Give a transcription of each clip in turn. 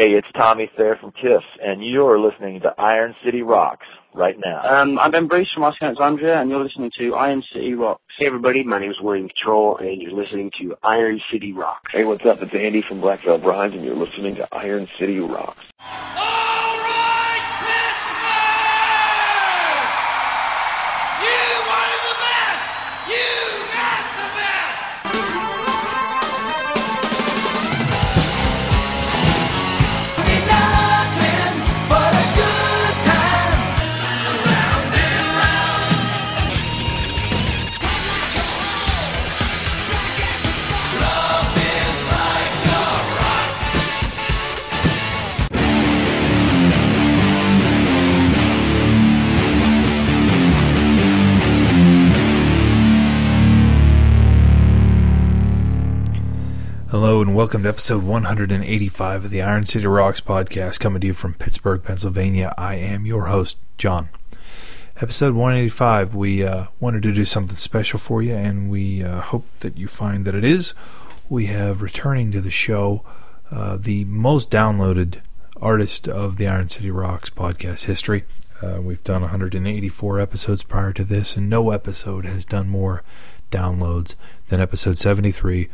Hey, it's Tommy Thayer from KISS, and you're listening to Iron City Rocks right now. Um, I'm Ben Bruce from Asking Alexandria, and you're listening to Iron City Rocks. Hey everybody, my name is William Control, and you're listening to Iron City Rocks. Hey, what's up? It's Andy from Black Veil Brides, and you're listening to Iron City Rocks. And welcome to episode 185 of the Iron City Rocks podcast, coming to you from Pittsburgh, Pennsylvania. I am your host, John. Episode 185, we uh, wanted to do something special for you, and we uh, hope that you find that it is. We have returning to the show uh, the most downloaded artist of the Iron City Rocks podcast history. Uh, we've done 184 episodes prior to this, and no episode has done more downloads than episode 73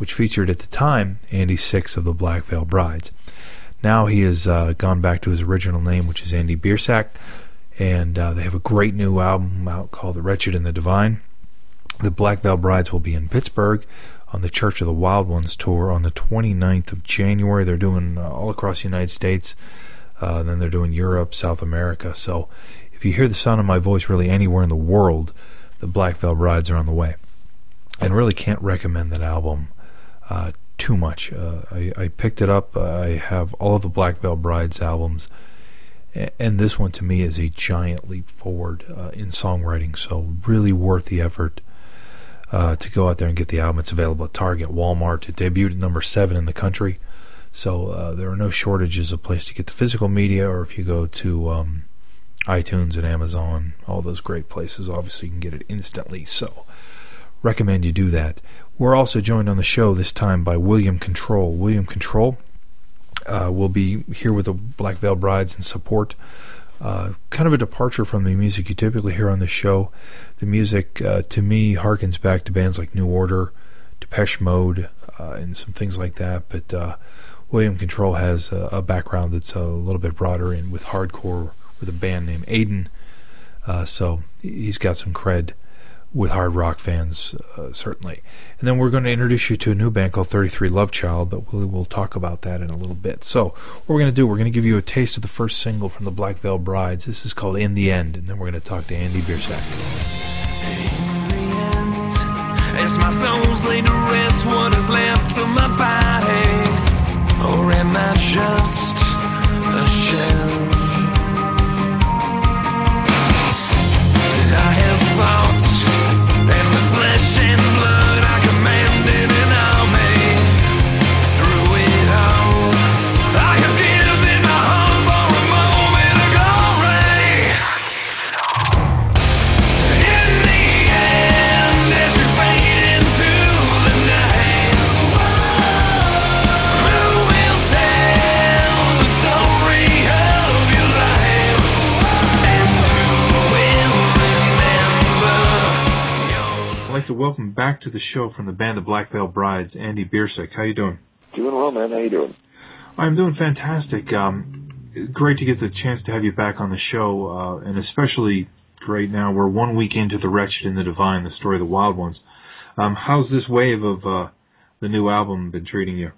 which featured at the time Andy Six of the Black Veil Brides. Now he has uh, gone back to his original name, which is Andy Biersack, and uh, they have a great new album out called The Wretched and the Divine. The Black Veil Brides will be in Pittsburgh on the Church of the Wild Ones tour on the 29th of January. They're doing uh, all across the United States. Uh, then they're doing Europe, South America. So if you hear the sound of my voice really anywhere in the world, the Black Veil Brides are on the way. And really can't recommend that album uh, too much. Uh, I, I, picked it up. I have all of the Black Veil Brides albums, and this one to me is a giant leap forward uh, in songwriting. So really worth the effort uh, to go out there and get the album. It's available at Target, Walmart. It debuted at number seven in the country, so uh, there are no shortages of place to get the physical media. Or if you go to um, iTunes and Amazon, all those great places, obviously you can get it instantly. So recommend you do that. We're also joined on the show this time by William Control. William Control uh, will be here with the Black Veil Brides in support. Uh, kind of a departure from the music you typically hear on the show. The music, uh, to me, harkens back to bands like New Order, Depeche Mode, uh, and some things like that. But uh, William Control has a, a, background that's a little bit broader in with hardcore with a band named Aiden. Uh, so he's got some cred with hard rock fans, uh, certainly. And then we're going to introduce you to a new band called 33 Love Child, but we'll, we'll talk about that in a little bit. So, what we're going to do, we're going to give you a taste of the first single from the Black Veil Brides. This is called In the End, and then we're going to talk to Andy Biersack. In the end, as my soul's laid to rest, what is left of my body? Or am I just a shell? I have thoughts welcome back to the show from the band of Black Veil Brides, Andy Biersack. How you doing? Doing well, man. How you doing? I'm doing fantastic. Um, great to get the chance to have you back on the show, uh, and especially great now. We're one week into the Wretched and the Divine, the story of the Wild Ones. Um, how's this wave of uh, the new album been treating you?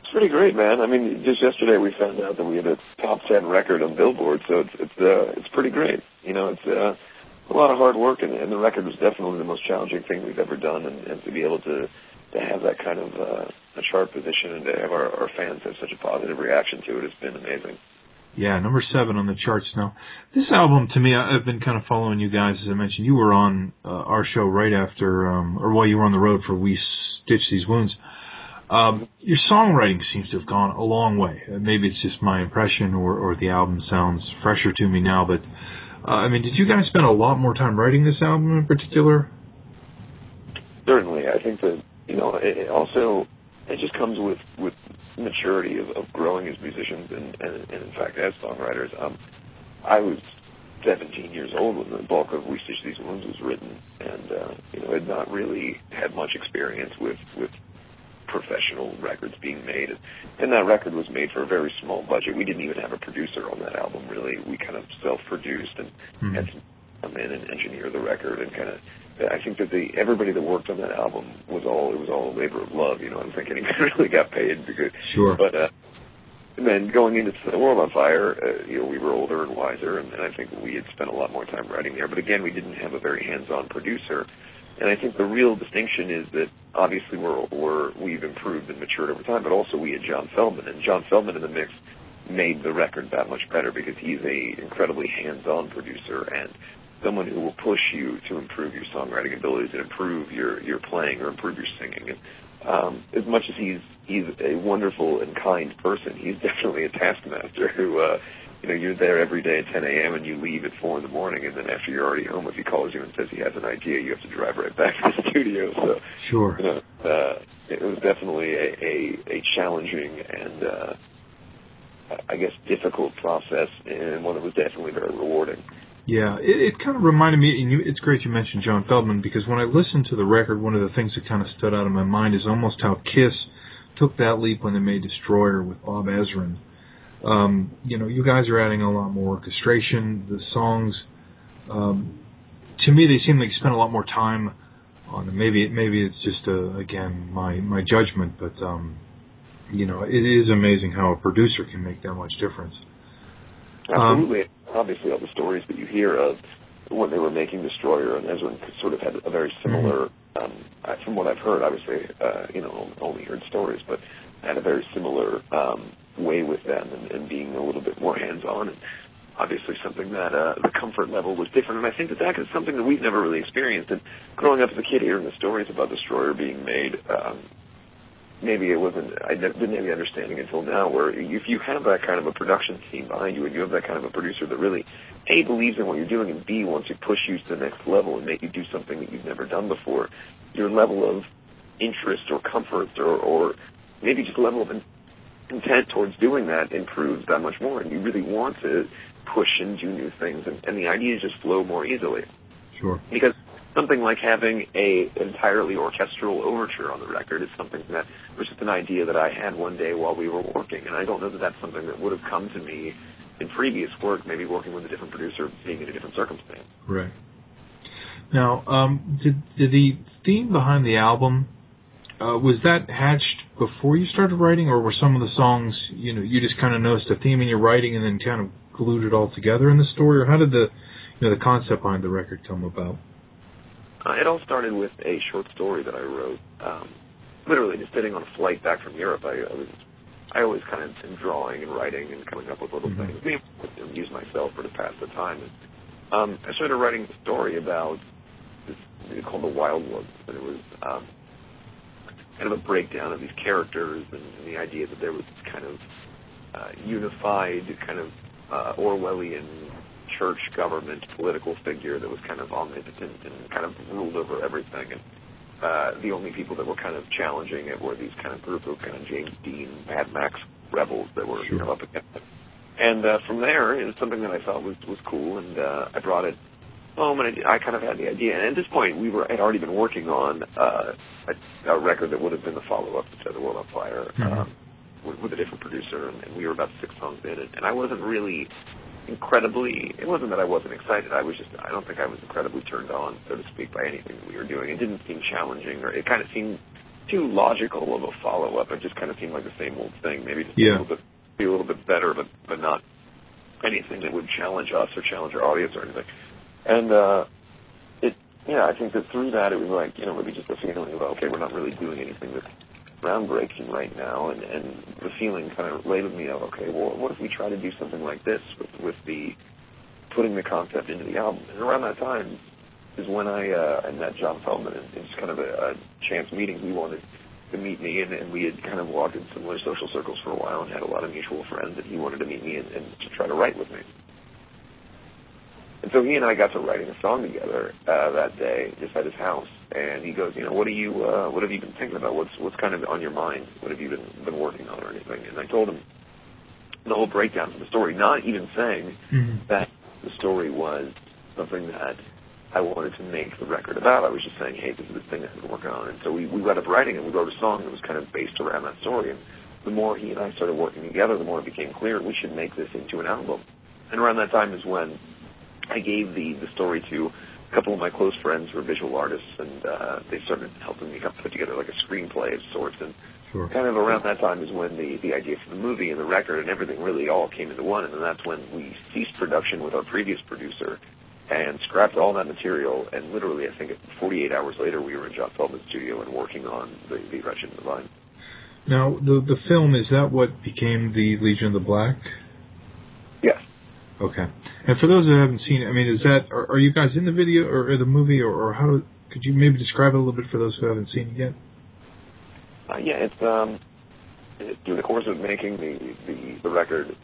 It's pretty great, man. I mean, just yesterday we found out that we had a top ten record on Billboard, so it's it's uh, it's pretty great. You know, it's uh, a lot of hard work, and, and the record was definitely the most challenging thing we've ever done, and, and to be able to to have that kind of uh, a chart position and to have our, our fans have such a positive reaction to it has been amazing. Yeah, number seven on the charts now. This album, to me, I've been kind of following you guys. As I mentioned, you were on uh, our show right after, um, or while you were on the road for We Stitch These Wounds. Um, your songwriting seems to have gone a long way. Maybe it's just my impression, or, or the album sounds fresher to me now, but uh, I mean, did you guys spend a lot more time writing this album in particular? Certainly, I think that you know. It also, it just comes with with maturity of, of growing as musicians and, and and in fact as songwriters. Um, I was 17 years old when the bulk of We Stitch These Wounds was written, and uh, you know had not really had much experience with with professional records being made. And that record was made for a very small budget. We didn't even have a producer on that album, really. We kind of self-produced and Mhm. had some come in and engineer the record and kind of. I think that the everybody that worked on that album was all it was all a labor of love. You know, I don't think anybody really got paid because. Sure. But uh, and then going into the World on Fire, uh, you know, we were older and wiser, and, and I think we had spent a lot more time writing there. But again, we didn't have a very hands-on producer. And I think the real distinction is that obviously we're, we're we've improved and matured over time, but also we had John Feldmann, and John Feldmann in the mix made the record that much better because he's a incredibly hands-on producer and someone who will push you to improve your songwriting abilities and improve your your playing or improve your singing. And um, as much as he's he's a wonderful and kind person, he's definitely a taskmaster who. uh you know, you're there every day at 10 a.m. and you leave at 4 in the morning, and then after you're already home, if he calls you and says he has an idea, you have to drive right back to the studio. So, Sure. you know, uh, it was definitely a, a, a challenging and, uh, I guess, difficult process, and one that was definitely very rewarding. Yeah, it, it kind of reminded me, and you, it's great you mentioned John Feldmann because when I listened to the record, one of the things that kind of stood out in my mind is almost how Kiss took that leap when they made Destroyer with Bob Ezrin. Um, you know, you guys are adding a lot more orchestration. The songs, um, to me, they seem like you spent a lot more time on them. Maybe, maybe it's just uh again my my judgment, but um, you know, it is amazing how a producer can make that much difference. Um, Absolutely. Obviously, all the stories that you hear of when they were making Destroyer and Ezrin sort of had a very similar, um, from what I've heard, obviously, uh, you know, only heard stories, but had a very similar um, way with them and, and being a little bit more hands-on and obviously something that uh, the comfort level was different. And I think that that is something that we've never really experienced. And growing up as a kid hearing the stories about Destroyer being made, um, maybe it wasn't I didn't have the understanding until now where if you have that kind of a production team behind you and you have that kind of a producer that really A believes in what you're doing and B wants to push you to the next level and make you do something that you've never done before, your level of interest or comfort or, or maybe just level of intent towards doing that improves that much more and you really want to push and do new things and, and the ideas just flow more easily Sure. because something like having a entirely orchestral overture on the record is something that was just an idea that I had one day while we were working, and I don't know that that's something that would have come to me in previous work, maybe working with a different producer, being in a different circumstance. Right. Now, um, did, did the theme behind the album uh, was that hatched before you started writing, or were some of the songs you know you just kind of noticed a theme in your writing and then kind of glued it all together in the story, or how did the you know the concept behind the record come about? Uh, it all started with a short story that I wrote. Um, literally, just sitting on a flight back from Europe, I, I was. I always kind of been drawing and writing and coming up with little Mhm. things, to amuse myself for to pass the time. And um, I started writing a story about this called the Wild Ones, and it was um, kind of a breakdown of these characters and, and the idea that there was this kind of uh, unified, kind of uh, Orwellian church government political figure that was kind of omnipotent and kind of ruled over everything. And uh, the only people that were kind of challenging it were these kind of group of kind of James Dean, Mad Max rebels that were you know, up against it. And uh, from there, it was something that I thought was was cool, and uh, I brought it home, and I, I kind of had the idea. And at this point, we were had already been working on uh, a, a record that would have been the follow up to the World on Fire Mhm. um, with, with a different producer, and, and we were about six songs in, and, and I wasn't really incredibly. It wasn't that I wasn't excited. I was just. I don't think I was incredibly turned on, so to speak, by anything that we were doing. It didn't seem challenging, or it kind of seemed too logical of a follow up. It just kind of seemed like the same old thing. Maybe just Yeah. a little bit, be a little bit better, but but not anything that would challenge us or challenge our audience or anything. And uh, it, yeah, I think that through that it was like you know maybe just a feeling of okay, we're not really doing anything that's groundbreaking right now, and and the feeling kind of laid with me of okay, well, what if we try to do something like this with with the putting the concept into the album? And around that time is when I uh, I met John Feldmann, and it's kind of a, a chance meeting. He wanted to meet me, and, and we had kind of walked in similar social circles for a while, and had a lot of mutual friends, and he wanted to meet me and, and to try to write with me. And so he and I got to writing a song together uh, that day, just at his house. And he goes, you know, what are you, uh, what have you been thinking about? What's what's kind of on your mind? What have you been been working on or anything? And I told him the whole breakdown of the story, not even saying Mm-hmm. that the story was something that I wanted to make the record about. I was just saying, hey, this is the thing that I've been working on. And so we, we wound up writing it. We wrote a song that was kind of based around that story. And the more he and I started working together, the more it became clear we should make this into an album. And around that time is when I gave the, the story to a couple of my close friends who are visual artists, and uh, they started helping me put together like a screenplay of sorts. And Sure. kind of around that time is when the the idea for the movie and the record and everything really all came into one, and then that's when we ceased production with our previous producer and scrapped all that material. And literally, I think 48 hours later, we were in John Feldmann's studio and working on the the Wretched and Divine. Now, the the film is that what became the Legion of the Black? Yes. Okay. And for those who haven't seen it, I mean, is that are, are you guys in the video or, or the movie, or, or how could you maybe describe it a little bit for those who haven't seen it yet? Uh, yeah, it's um, it, through the course of making the, the the record,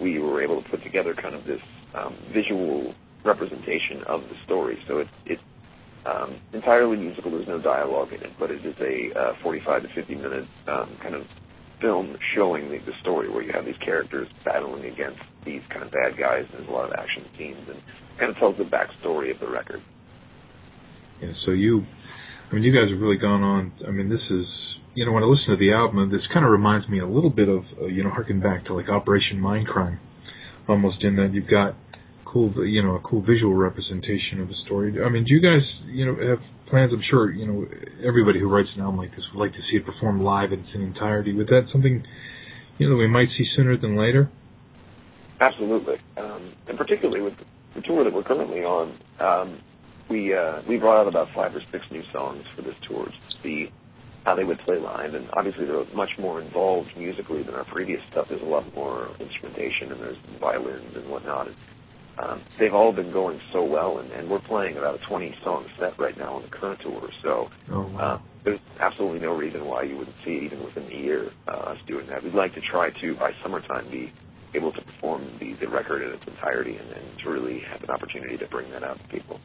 we were able to put together kind of this um, visual representation of the story. So it's it's um, entirely musical. There's no dialogue in it, but it is a uh, 45 to 50 minute um, kind of film showing the, the story where you have these characters battling against these kind of bad guys. And there's a lot of action scenes and kind of tells the backstory of the record. Yeah. So you, I mean, you guys have really gone on. I mean, this is you know when I listen to the album, this kind of reminds me a little bit of uh, you know harken back to like Operation Mindcrime, almost in that you've got cool you know a cool visual representation of the story. I mean, do you guys you know have plans? I'm sure you know everybody who writes an album like this would like to see it performed live in its entirety. Would that something you know we might see sooner than later? Absolutely, um, and particularly with the tour that we're currently on, um, we uh, we brought out about five or six new songs for this tour to see how they would play live, and obviously they're much more involved musically than our previous stuff. There's a lot more instrumentation and there's violins and whatnot. And, um, they've all been going so well, and, and we're playing about a 20 song set right now on the current tour. So Oh wow. uh, there's absolutely no reason why you wouldn't see it even within a year uh, us doing that. We'd like to try to by summertime be able to perform the, the record in its entirety and, and to really have an opportunity to bring that out to people.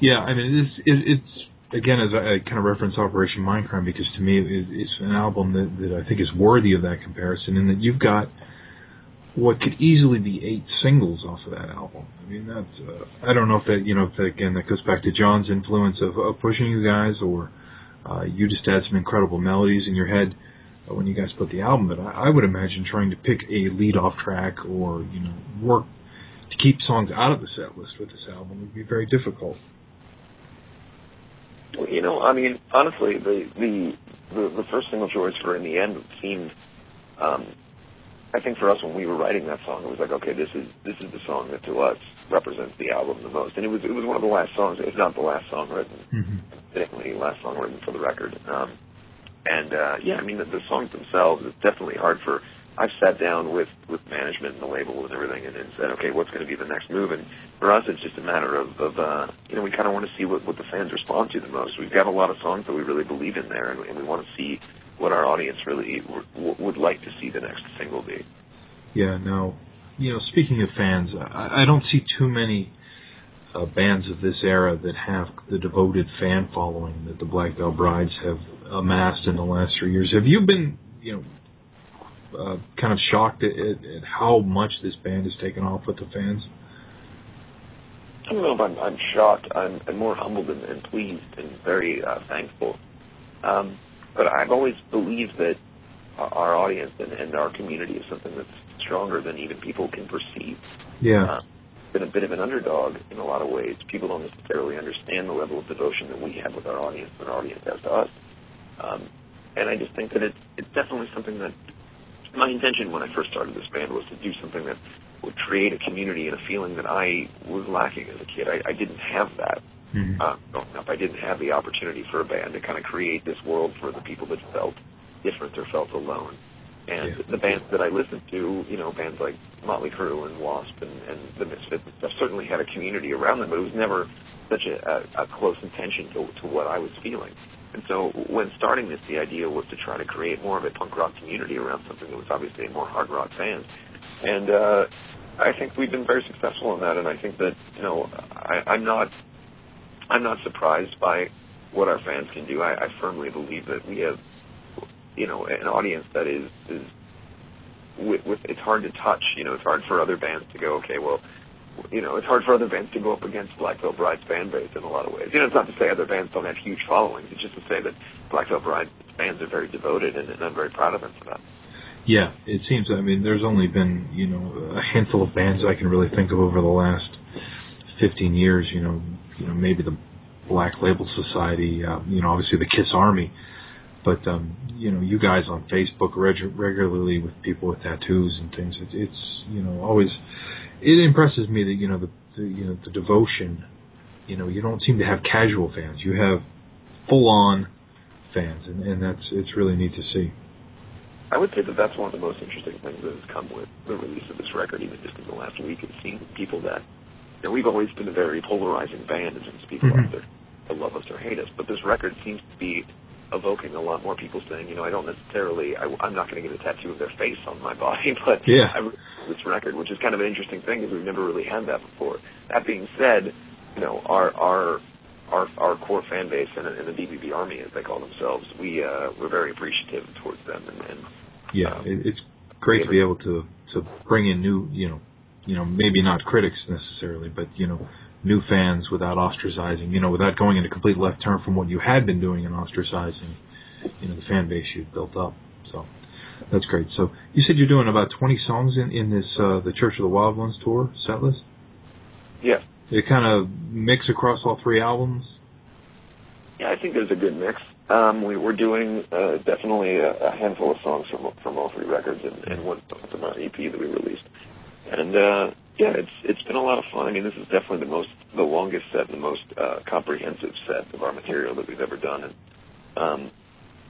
Yeah, I mean, it's it, it's again as I, I kind of reference Operation Mindcrime because to me it, it's an album that that I think is worthy of that comparison, in that you've got what could easily be eight singles off of that album. I mean, that's uh, I don't know if that you know if that, again that goes back to John's influence of, of pushing you guys, or uh, you just had some incredible melodies in your head when you guys put the album. But I, I would imagine trying to pick a lead off track or you know work to keep songs out of the set list with this album would be very difficult. Well, you know, I mean, honestly, the the the, the first single choice for in the end seemed. Um, I think for us when we were writing that song, it was like, okay, this is this is the song that to us represents the album the most, and it was it was one of the last songs, if not the last song written, Mm-hmm. definitely last song written for the record. Um, and uh, yeah, I mean the, the songs themselves, it's definitely hard for. I've sat down with with management and the label and everything, and, and said, okay, what's going to be the next move? And for us, it's just a matter of, of uh, you know, we kind of want to see what what the fans respond to the most. We've got a lot of songs that we really believe in there, and, and we want to see what our audience really w- would like to see the next single be. Yeah, now, you know, speaking of fans, I, I don't see too many uh, bands of this era that have the devoted fan following that the Black Veil Brides have amassed in the last three years. Have you been, you know, uh, kind of shocked at, at, at how much this band has taken off with the fans? I don't know if I'm, I'm shocked. I'm, I'm more humbled and, and pleased and very uh, thankful. Um, but I've always believed that our audience and, and our community is something that's stronger than even people can perceive. Yeah. Uh, been a bit of an underdog in a lot of ways. People don't necessarily understand the level of devotion that we have with our audience and our audience has to us. Um, and I just think that it's it's definitely something that my intention when I first started this band was to do something that would create a community and a feeling that I was lacking as a kid. I, I didn't have that Mhm. uh, growing up. I didn't have the opportunity for a band to kind of create this world for the people that felt different or felt alone. And Yeah. the bands that I listened to, you know, bands like Motley Crue and Wasp and, and the Misfits and stuff, certainly had a community around them, but it was never such a, a, a close intention to, to what I was feeling. And so when starting this, the idea was to try to create more of a punk rock community around something that was obviously a more hard rock fan. And uh, I think we've been very successful in that, and I think that you know I, I'm not I'm not surprised by what our fans can do. I, I firmly believe that we have you know an audience that is is with, with it's hard to touch. You know, it's hard for other bands to go, okay, well, you know, it's hard for other bands to go up against Black Veil Bride's fan base in a lot of ways. You know, it's not to say other bands don't have huge followings. It's just to say that Black Veil Bride's fans are very devoted, and, and I'm very proud of them for that. Yeah, it seems. I mean, there's only been you know a handful of bands I can really think of over the last 15 years. You know, you know maybe the Black Label Society. Uh, you know, obviously the Kiss Army. But um, you know, you guys on Facebook reg- regularly with people with tattoos and things. It, it's you know always it impresses me that you know the, the you know the devotion. You know, you don't seem to have casual fans. You have full on fans, and, and that's it's really neat to see. I would say that that's one of the most interesting things that has come with the release of this record, even just in the last week, is seeing people that, know, we've always been a very polarizing band in terms of people Mhm. either love us or hate us, but this record seems to be evoking a lot more people saying, you know, I don't necessarily, I, I'm not going to get a tattoo of their face on my body, but Yeah. I this record, which is kind of an interesting thing because we've never really had that before. That being said, you know, our our our our core fan base and, and the BVB Army, as they call themselves, we uh, we're very appreciative towards them, and, and Yeah, Um, it's great to be able to to bring in new, you know, you know, maybe not critics necessarily, but you know, new fans without ostracizing, you know, without going in a complete left turn from what you had been doing and ostracizing, you know, the fan base you'd built up. So that's great. So you said you're doing about 20 songs in in this uh, the Church of the Wild Ones tour set list. yeah, They kind of mix across all three albums. Yeah, I think there's a good mix. Um, we, we're doing uh, definitely a, a handful of songs from from all three records and, and one from our EP that we released. And uh, yeah, it's it's been a lot of fun. I mean, this is definitely the most the longest set and the most uh, comprehensive set of our material that we've ever done, and um,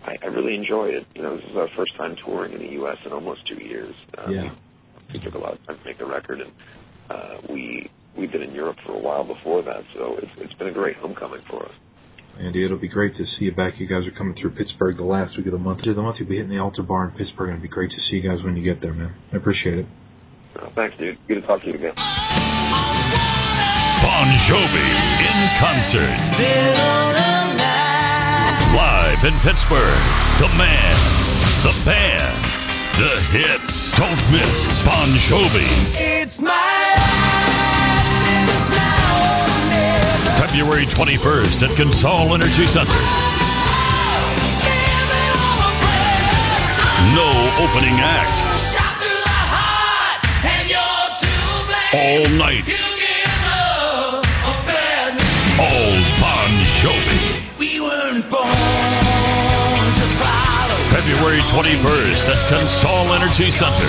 I, I really enjoy it. You know, this is our first time touring in the U.S. in almost two years. Um, Yeah. it took a lot of time to make the record, and uh, we we've been in Europe for a while before that, so it's it's been a great homecoming for us. Andy, it'll be great to see you back. You guys are coming through Pittsburgh the last week of the month. The month you'll be hitting the Altar Bar in Pittsburgh, and it'll be great to see you guys when you get there, man. I appreciate it. Uh, thanks, dude. Good to talk to you again. Bon Jovi in concert. Live in Pittsburgh. The man, the band, the hits. Don't miss Bon Jovi. It's my life, it's now or never. February 21st at Consol Energy Center. Give me all the breath. No opening act. All night. You give love a bad name. All Bon Jovi. We weren't born to follow. February 21st at Consol Energy Center.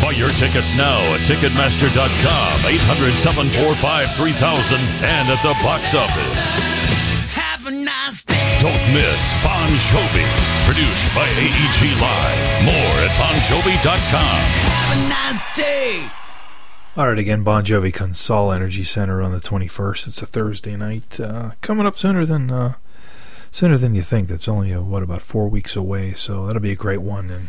Buy your tickets now at Ticketmaster.com, 800 745 3000, and at the box office. Have a nice day. Don't miss Bon Jovi, produced by AEG Live. More at BonJovi.com. Have a nice day. All right, again, Bon Jovi Consol Energy Center on the 21st. It's a Thursday night, uh, coming up sooner than uh, sooner than you think. That's only uh what about four weeks away, so that'll be a great one. And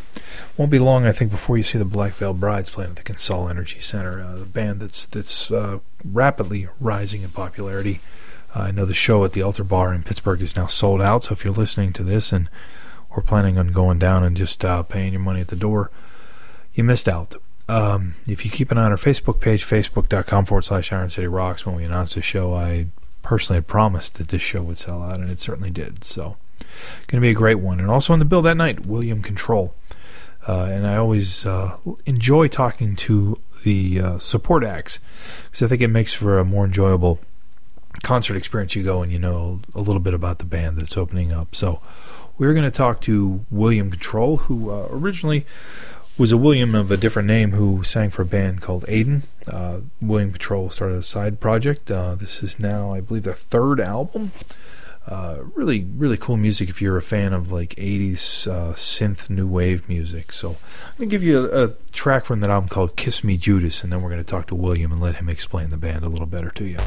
won't be long, I think, before you see the Black Veil Brides playing at the Consol Energy Center, uh, the band that's that's uh, rapidly rising in popularity. Uh, I know the show at the Altar Bar in Pittsburgh is now sold out. So if you're listening to this and we're planning on going down and just paying your money at the door, you missed out. Um, if you keep an eye on our Facebook page, facebook.com forward slash Iron City Rocks, when we announced the show, I personally had promised that this show would sell out, and it certainly did. So, going to be a great one. And also on the bill that night, William Control. Uh, and I always uh, enjoy talking to the uh, support acts because I think it makes for a more enjoyable concert experience. You go and you know a little bit about the band that's opening up. So, we're going to talk to William Control, who uh, originally was a William of a different name who sang for a band called Aiden. Uh, William Control started a side project. Uh, this is now, I believe, their third album. Uh, really, really cool music if you're a fan of like 80s uh, synth new wave music. So I'm going to give you a, a track from that album called Kiss Me Judas, and then we're going to talk to William and let him explain the band a little better to you.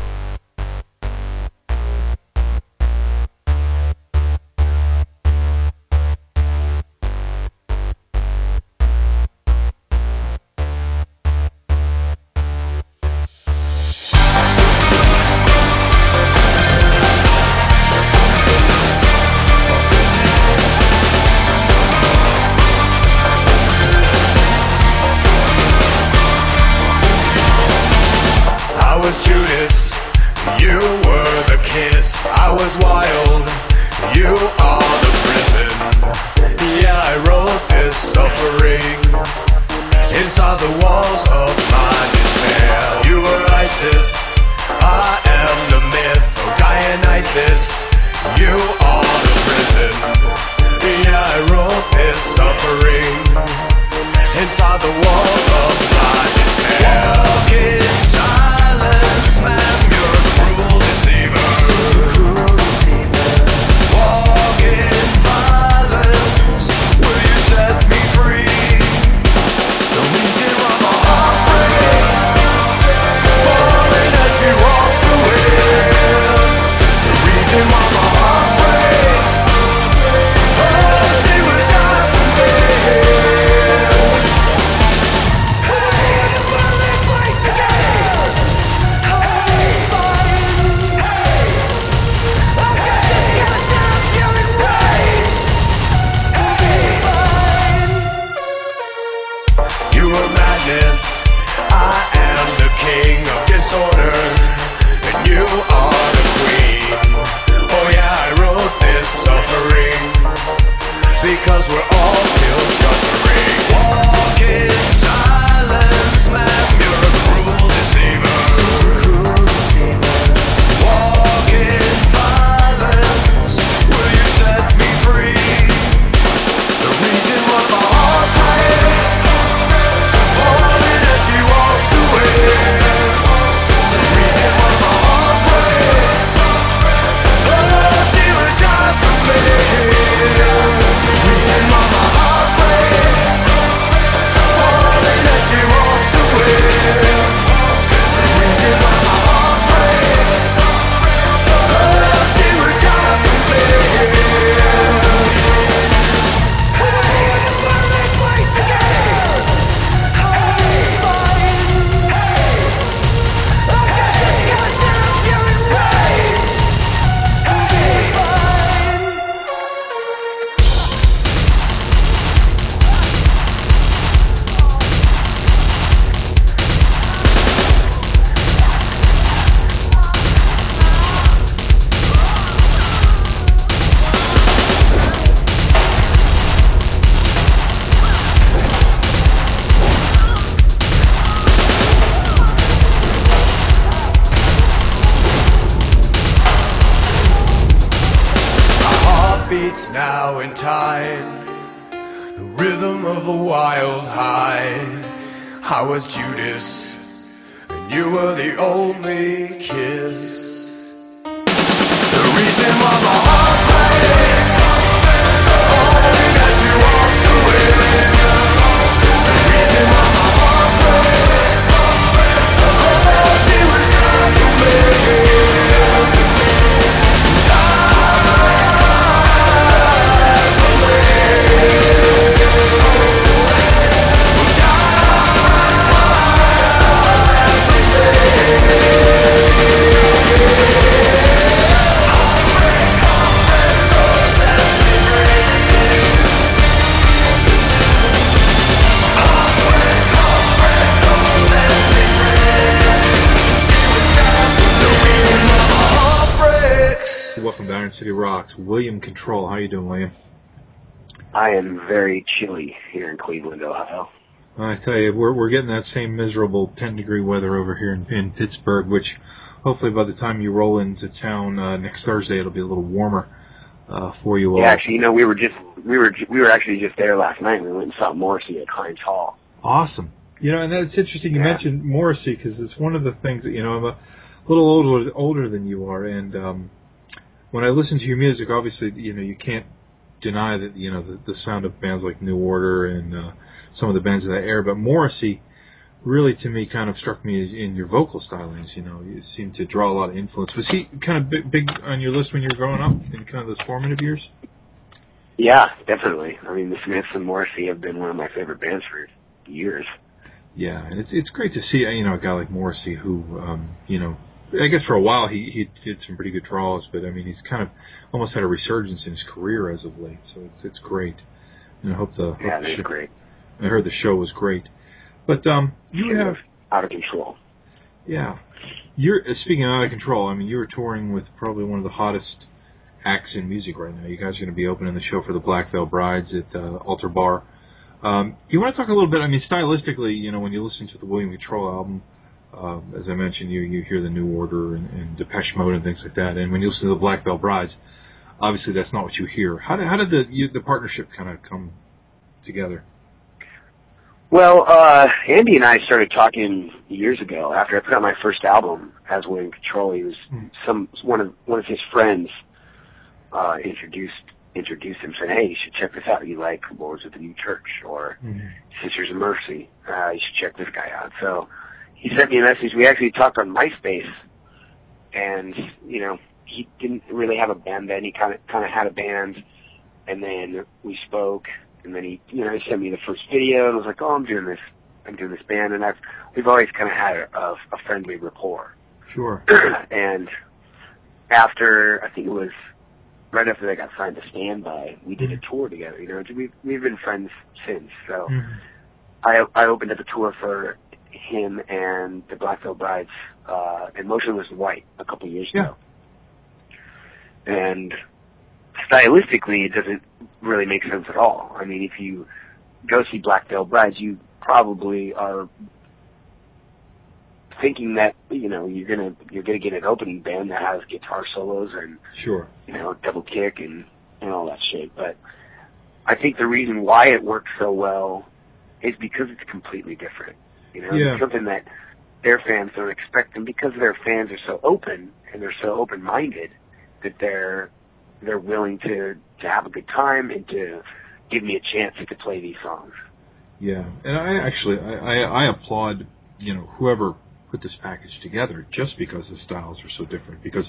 I am very chilly here in Cleveland, Ohio. I tell you, we're we're getting that same miserable 10 degree weather over here in, in Pittsburgh, which hopefully by the time you roll into town uh, next Thursday, it'll be a little warmer uh, for you all. Yeah, actually, you know, we were just we were we were actually just there last night. We went and saw Morrissey at Heinz Hall. Awesome. You know, and that's interesting. You Yeah. mentioned Morrissey because it's one of the things that you know I'm a little older older than you are, and um, when I listen to your music, obviously you know you can't deny that you know the, the sound of bands like New Order and uh, some of the bands of that era, but Morrissey really to me kind of struck me as in your vocal stylings. You know, you seem to draw a lot of influence. Was he kind of big, big on your list when you were growing up in kind of those formative years? Yeah, definitely. I mean, the Smiths and Morrissey have been one of my favorite bands for years. Yeah, and it's it's great to see you know a guy like Morrissey who um, you know I guess for a while he he did some pretty good draws, but I mean he's kind of almost had a resurgence in his career as of late, so it's it's great. And I hope the Yeah, hope the show- great. I heard the show was great, but um you have out of control. yeah you're uh, speaking of out of control. I mean you were touring with probably one of the hottest acts in music right now. You guys are going to be opening the show for the Black Veil Brides at uh, Altar Bar Um, you want to talk a little bit? I mean, stylistically, you know, when you listen to the William Control album, uh, as I mentioned, you you hear the New Order and, and Depeche Mode and things like that, and when you listen to the Black Veil Brides, obviously that's not what you hear. How did how did the you, the partnership kind of come together? Well, uh, Andy and I started talking years ago after I put out my first album as William Control. He was some one of one of his friends uh, introduced introduced him, saying, "Hey, you should check this out. You like Lords of the New Church or Sisters of Mercy? Uh, you should check this guy out." So he sent me a message. We actually talked on MySpace, and you know he didn't really have a band then. He kind of kind of had a band, and then we spoke, and then he you know he sent me the first video, and I was like, "Oh, I'm doing this. I'm doing this band," and I've we've always kind of had a, a friendly rapport. Sure. and after I think it was right after they got signed to Standby, we did a tour together. You know, we've we've been friends since. So Mhm. I I opened up a tour for him and the Black Veil Brides uh, and Motionless in White a couple of years ago. And stylistically, it doesn't really make sense at all. I mean, if you go see Black Veil Brides, you probably are thinking that you know you're gonna you're gonna get an opening band that has guitar solos and Sure. you know double kick and and all that shit. But I think the reason why it works so well is because it's completely different. You know, Yeah. something that their fans don't expect, and because their fans are so open and they're so open minded that they're they're willing to to have a good time and to give me a chance to play these songs. Yeah, and I actually I, I, I applaud you know whoever put this package together just because the styles are so different. Because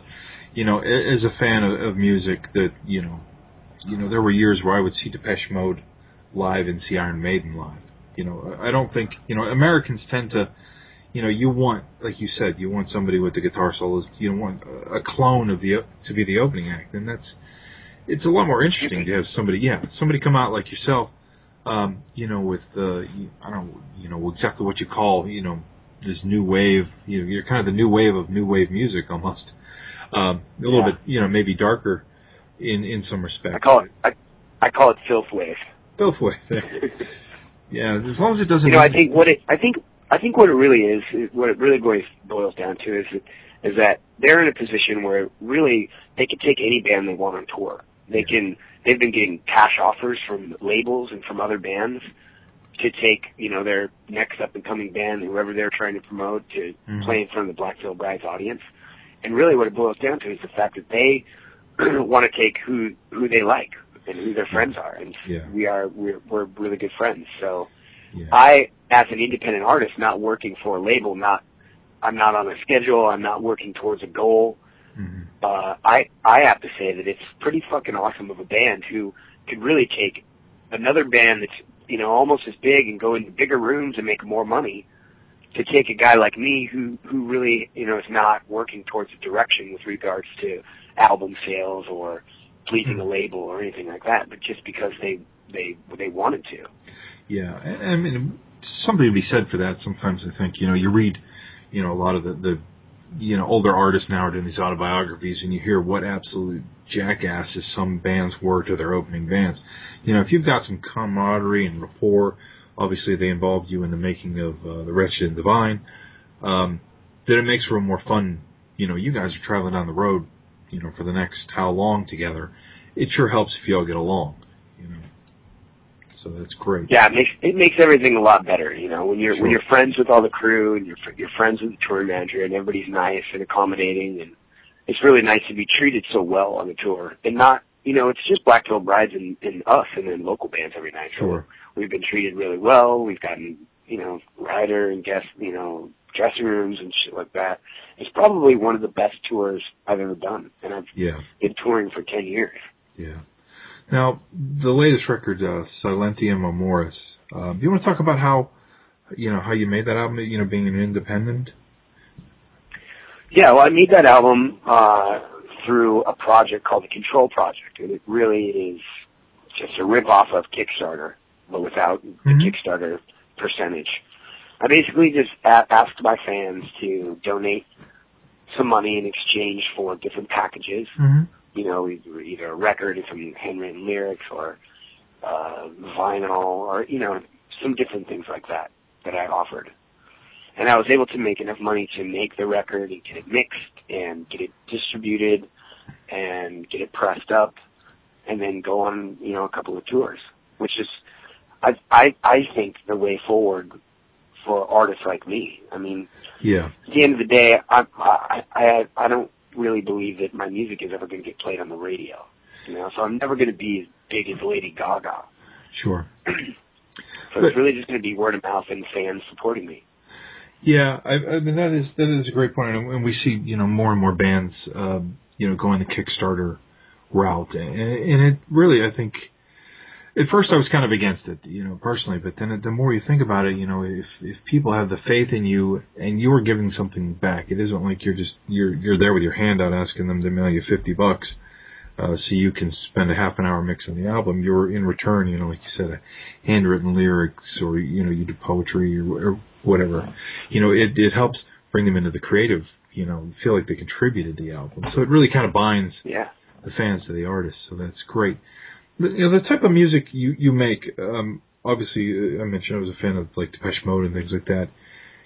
you know, as a fan of, of music, that you know, you know, there were years where I would see Depeche Mode live and see Iron Maiden live. You know, I don't think you know Americans tend to. You know, you want, like you said, you want somebody with the guitar solos. You want a clone of the to be the opening act, and that's it's a lot more interesting to have somebody, yeah, somebody come out like yourself, um, you know, with uh, I don't, you know, exactly what you call, you know, this new wave. You know, you're kind of the new wave of new wave music almost. Um, a little Yeah. bit, you know, maybe darker in in some respects. I call it I, I call it filth wave. both ways. yeah, as long as it doesn't. you know, I think what it, I think, I think what it really is, is- what it really boils boils down to is, is that they're in a position where really they can take any band they want on tour. They can, they've been getting cash offers from labels and from other bands to take, you know, their next up and coming band, whoever they're trying to promote, to Mhm. play in front of the Black Veil Brides audience. And really, what it boils down to is the fact that they want to take who who they like and who their friends are, and Yeah. we are we're, we're really good friends. So. Yeah. I, as an independent artist, not working for a label, not I'm not on a schedule, I'm not working towards a goal. Mhm. Uh, I I have to say that it's pretty fucking awesome of a band who could really take another band that's you know almost as big and go into bigger rooms and make more money to take a guy like me who who really you know is not working towards a direction with regards to album sales or pleasing a label or anything like that, but just because they they they wanted to. Yeah, I mean, something to be said for that. Sometimes I think, you know, you read, you know, a lot of the, the you know, older artists now are doing these autobiographies, and you hear what absolute jackasses some bands were to their opening bands. You know, if you've got some camaraderie and rapport, obviously they involved you in the making of uh, the Wretched and Divine. Um, then it makes for a more fun. You know, you guys are traveling down the road, you know, for the next how long together. It sure helps if you all get along. You know, so that's great. Yeah, it makes it makes everything a lot better. You know, when you're Sure. when you're friends with all the crew and you're you're friends with the tour manager and everybody's nice and accommodating and it's really nice to be treated so well on the tour and not you know it's just Black Veil Brides and, and us and then local bands every night. So Sure. we've been treated really well. We've gotten you know rider and guest you know dressing rooms and shit like that. It's probably one of the best tours I've ever done, and I've Yeah. been touring for ten years. Yeah. Now, the latest record, uh, Silentium Amoris. Uh, do you want to talk about how, you know, how you made that album? You know, being an independent. Yeah, well, I made that album uh, through a project called the Control Project, and it really is just a rip off of Kickstarter, but without the Mhm. Kickstarter percentage. I basically just a- asked my fans to donate some money in exchange for different packages. Mm-hmm. You know, either, either a record and some handwritten lyrics, or uh, vinyl, or you know, some different things like that that I offered. And I was able to make enough money to make the record and get it mixed and get it distributed and get it pressed up and then go on, you know, a couple of tours, which is, I, I, I think the way forward for artists like me. I mean, Yeah. at the end of the day, I, I, I, I don't really believe that my music is ever going to get played on the radio. You know, so I'm never going to be as big as Lady Gaga. Sure. So it's really just going to be word of mouth and fans supporting me. Yeah, I, I mean that is that is a great point, and we see you know more and more bands, um, you know, going the Kickstarter route, and, and it really, I think, at first I was kind of against it, you know, personally, but then the more you think about it, you know, if if people have the faith in you and you are giving something back, it isn't like you're just you're you're there with your hand out asking them to mail you fifty bucks. Uh, so you can spend a half an hour mixing the album. You're in return, you know, like you said, a handwritten lyrics, or you know, you do poetry or, or whatever. You know, it it helps bring them into the creative. You know, feel like they contributed to the album. So it really kind of binds Yeah. the fans to the artist. So that's great. You know, the type of music you you make. Um, obviously, uh, I mentioned I was a fan of like Depeche Mode and things like that.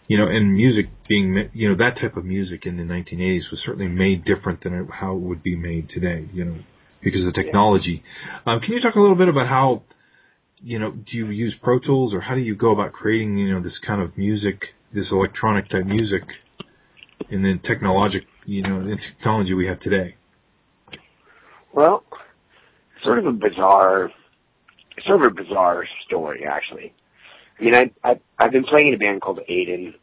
You know, and music being, you know, that type of music in the 1980s was certainly made different than how it would be made today. You know, because of the technology. Um, can you talk a little bit about how, you know, do you use Pro Tools or how do you go about creating, you know, this kind of music, this electronic type music, in the technologic, you know, the technology we have today? Well, sort of a bizarre, sort of a bizarre story actually. I mean, I, I I've been playing in a band called Aiden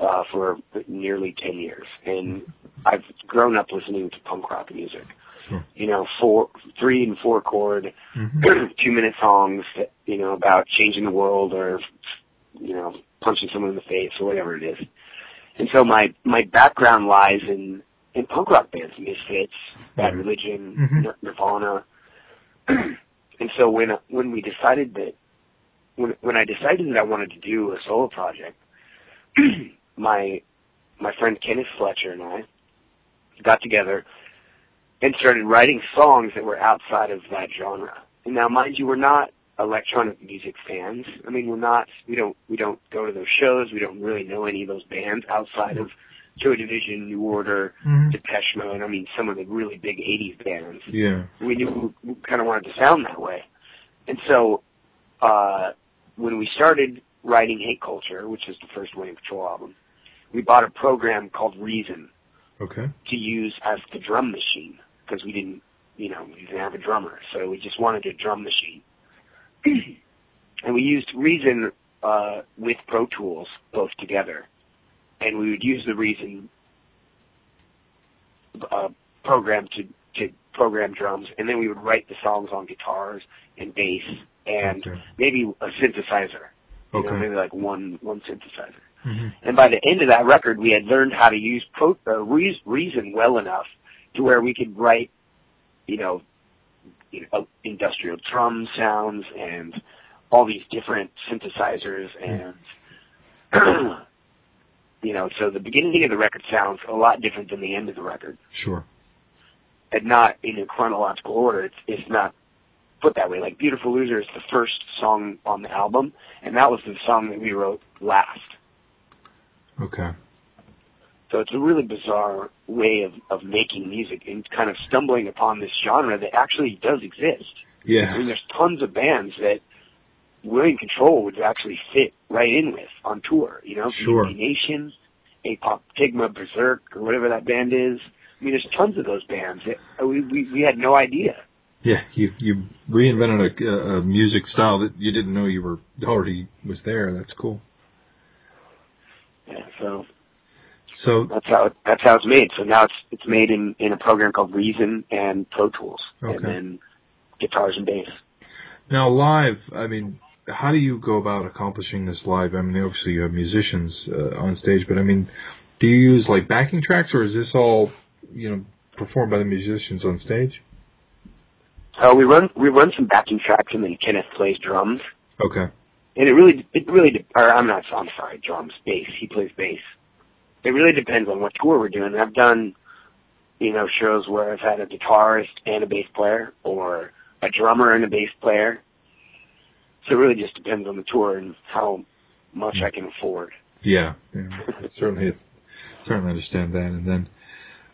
uh, for nearly ten years, and I've grown up listening to punk rock music. Sure. You know, four, three and four chord, Mhm. two minute songs that you know about changing the world or you know punching someone in the face or whatever it is. And so my my background lies in in punk rock bands, Misfits, Bad. Religion, Mhm. Nirvana. and so when when we decided that when when I decided that I wanted to do a solo project, my my friend Kenneth Fletcher and I got together and started writing songs that were outside of that genre. And now, mind you, we're not electronic music fans. I mean, we're not. We don't. We don't go to those shows. We don't really know any of those bands outside of Joy Division, New Order, Mhm. Depeche Mode. I mean, some of the really big '80s bands Yeah. we knew we kind of wanted to sound that way. And so, uh, when we started writing Hate Culture, which is the first William Control album, we bought a program called Reason Okay. to use as the drum machine because we didn't, you know, we didn't have a drummer, so we just wanted a drum machine. and we used Reason uh, with Pro Tools both together, and we would use the Reason uh, program to to program drums, and then we would write the songs on guitars and bass and Okay. maybe a synthesizer. You know, maybe like one one synthesizer. Mhm. And by the end of that record, we had learned how to use pro, uh, Reas- Reason well enough to where we could write, you know, you know, industrial drum sounds and all these different synthesizers and, you know, so the beginning of the record sounds a lot different than the end of the record. Sure. And not in a chronological order. It's, it's not put that way. Like Beautiful Loser is the first song on the album, and that was the song that we wrote last. Okay. So it's a really bizarre way of, of making music and kind of stumbling upon this genre that actually does exist. Yeah. I mean, there's tons of bands that William Control would actually fit right in with on tour. You know, Sure. Nation, A-Pop Stigma, Berzerk, or whatever that band is. I mean, there's tons of those bands that we we, we had no idea. Yeah. You you reinvented a, a music style that you didn't know you were already was there. That's cool. Yeah, so So that's how that's how it's made. So now it's it's made in in a program called Reason and Pro Tools, Okay. and then guitars and bass. now live, I mean, how do you go about accomplishing this live? I mean, obviously you have musicians uh, on stage, but I mean, do you use like backing tracks, or is this all you know performed by the musicians on stage? Uh, we run we run some backing tracks, and then Kenneth plays drums. Okay. And it really, it really, or I'm not, I'm sorry, drums, bass. He plays bass. It really depends on what tour we're doing. I've done, you know, shows where I've had a guitarist and a bass player, or a drummer and a bass player. So it really just depends on the tour and how much I can afford. Yeah, yeah certainly, certainly understand that. And then,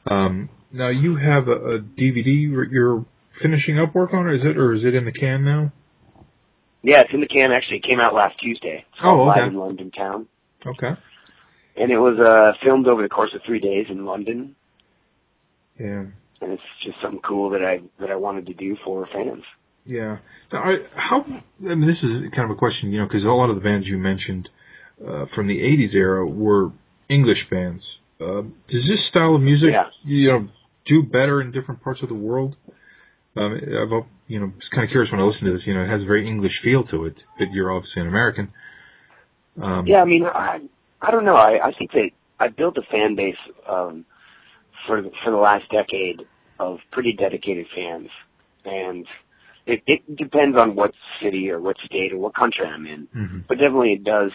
um, now you have a, a DVD you're finishing up work on, or is it, or is it in the can now? Yeah, it's in the can. Actually, it came out last Tuesday. It's Oh, okay. Live in London Town, Okay. and it was uh, filmed over the course of three days in London. Yeah. And it's just something cool that I that I wanted to do for fans. Yeah. Now, I, how? I mean, this is kind of a question, you know, because a lot of the bands you mentioned uh, from the '80s era were English bands. Uh, does this style of music, Yeah. you know, do better in different parts of the world? Um, I've, you know, was kind of curious when I listen to this. You know, it has a very English feel to it, but you're obviously an American. Um, Yeah, I mean, I I don't know. I I think that I built a fan base um, for the- for the last decade of pretty dedicated fans, and it, it depends on what city or what state or what country I'm in, mhm, but definitely it does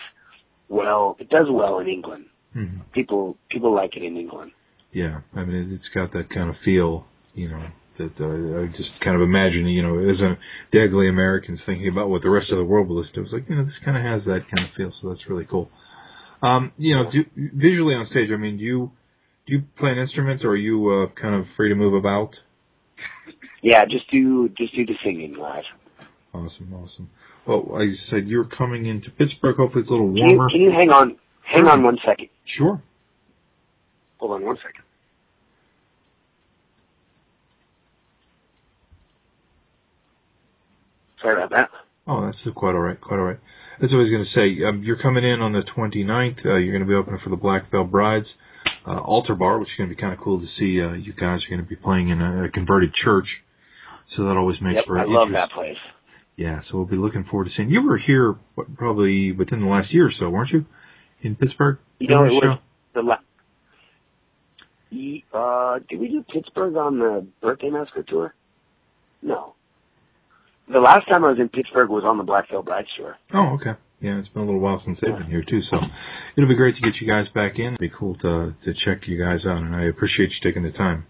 well. It does well in England. mhm. People people like it in England. Yeah, I mean, it- it's got that kind of feel, you know, that uh, I just kind of imagine, you know, as a ugly Americans thinking about what the rest of the world will listen to. It's like, you know, this kind of has that kind of feel, so that's really cool. Um, you know, do, visually on stage, I mean, do you do you play an instrument, or are you uh, kind of free to move about? Yeah, just do just do the singing live. Awesome, awesome. Well, I said you're coming into Pittsburgh. Hopefully, it's a little Can you, warmer. can you hang on hang Sure. on one second? Sure. Hold on one second. Sorry about that. Oh, that's quite all right. Quite all right. That's what I was going to say. Um, you're coming in on the 29th. Uh, you're going to be opening for the Black Veil Brides uh, altar bar, which is going to be kind of cool to see. Uh, you guys are going to be playing in a, a converted church, so that always makes for. Yep, for I love that place. Yeah, so we'll be looking forward to seeing. You were here what, probably within the last year or so, weren't you? In Pittsburgh. You know, it was the last. Uh, did we do Pittsburgh on the birthday massacre tour? No. The last time I was in Pittsburgh was on the Black Veil Bride tour. Oh, okay. Yeah, it's been a little while since they've been here too, so it'll be great to get you guys back in. It'll be cool to to check you guys out, and I appreciate you taking the time.